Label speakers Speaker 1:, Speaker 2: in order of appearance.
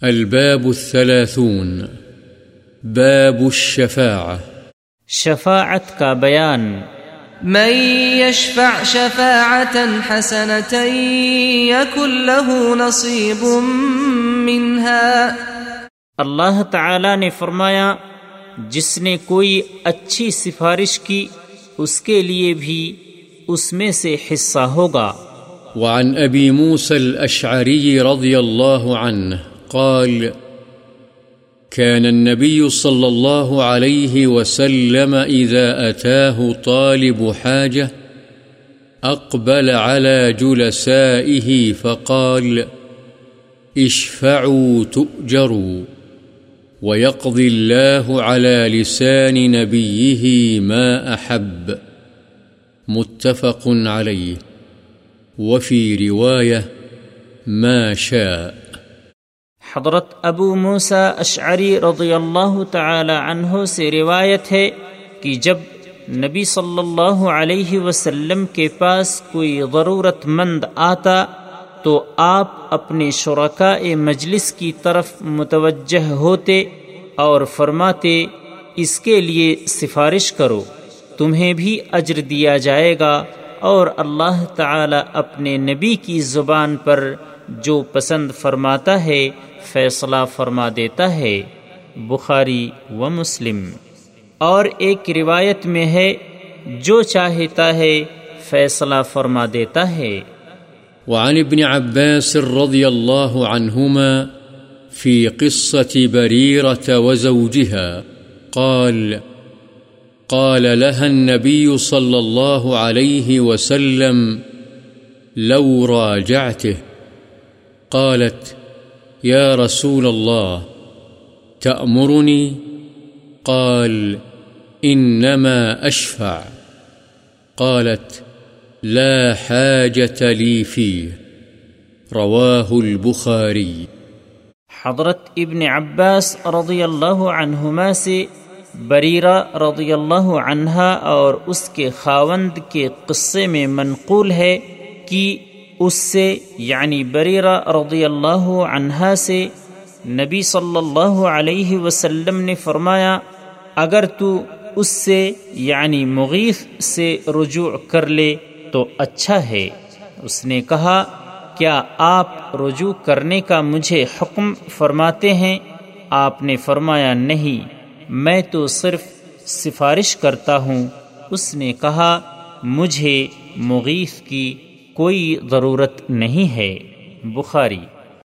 Speaker 1: الباب الثلاثون باب الشفاعة.
Speaker 2: شفاعت کا بیان۔
Speaker 3: من يشفع شفاعة حسنة يكن له نصيب منها۔
Speaker 2: اللہ تعالی نے فرمایا جس نے کوئی اچھی سفارش کی اس کے لیے بھی اس میں سے حصہ ہوگا۔
Speaker 1: وعن أبي موسى الأشعري رضي الله عنه قال، كان النبي صلى الله عليه وسلم إذا أتاه طالب حاجة أقبل على جلسائه فقال، اشفعوا تؤجروا ويقضي الله على لسان نبيه ما أحب متفق عليه. وفي رواية، ما شاء
Speaker 2: حضرت ابو موسا اشعری رضی اللہ تعالی عنہ سے روایت ہے کہ جب نبی صلی اللہ علیہ وسلم کے پاس کوئی ضرورت مند آتا تو آپ اپنے شرکاء مجلس کی طرف متوجہ ہوتے اور فرماتے، اس کے لیے سفارش کرو، تمہیں بھی اجر دیا جائے گا اور اللہ تعالی اپنے نبی کی زبان پر جو پسند فرماتا ہے، فیصلہ فرما دیتا ہے، بخاری و مسلم۔ اور ایک روایت میں ہے، جو چاہتا ہے، فیصلہ فرما دیتا ہے۔
Speaker 1: وعن ابن عباس رضي الله عنهما في قصة بريرة وزوجها قال قال لها النبي صلى الله عليه وسلم لو راجعته۔ قالت، يا رسول الله، تأمرني؟ قال، إنما أشفع. قالت، لا حاجة لي فيه. رواه البخاري.
Speaker 2: حضرت ابن عباس رضی اللہ عنہما سے بریرہ رضی اللہ عنہا اور اس کے خاوند کے قصے میں منقول ہے کہ اس سے یعنی بریرہ رضی اللہ عنہا سے نبی صلی اللہ علیہ وسلم نے فرمایا، اگر تو اس سے یعنی مغیث سے رجوع کر لے تو اچھا ہے۔ اس نے کہا، کیا آپ رجوع کرنے کا مجھے حکم فرماتے ہیں؟ آپ نے فرمایا، نہیں، میں تو صرف سفارش کرتا ہوں۔ اس نے کہا، مجھے مغیث کی کوئی ضرورت نہیں ہے۔ بخاری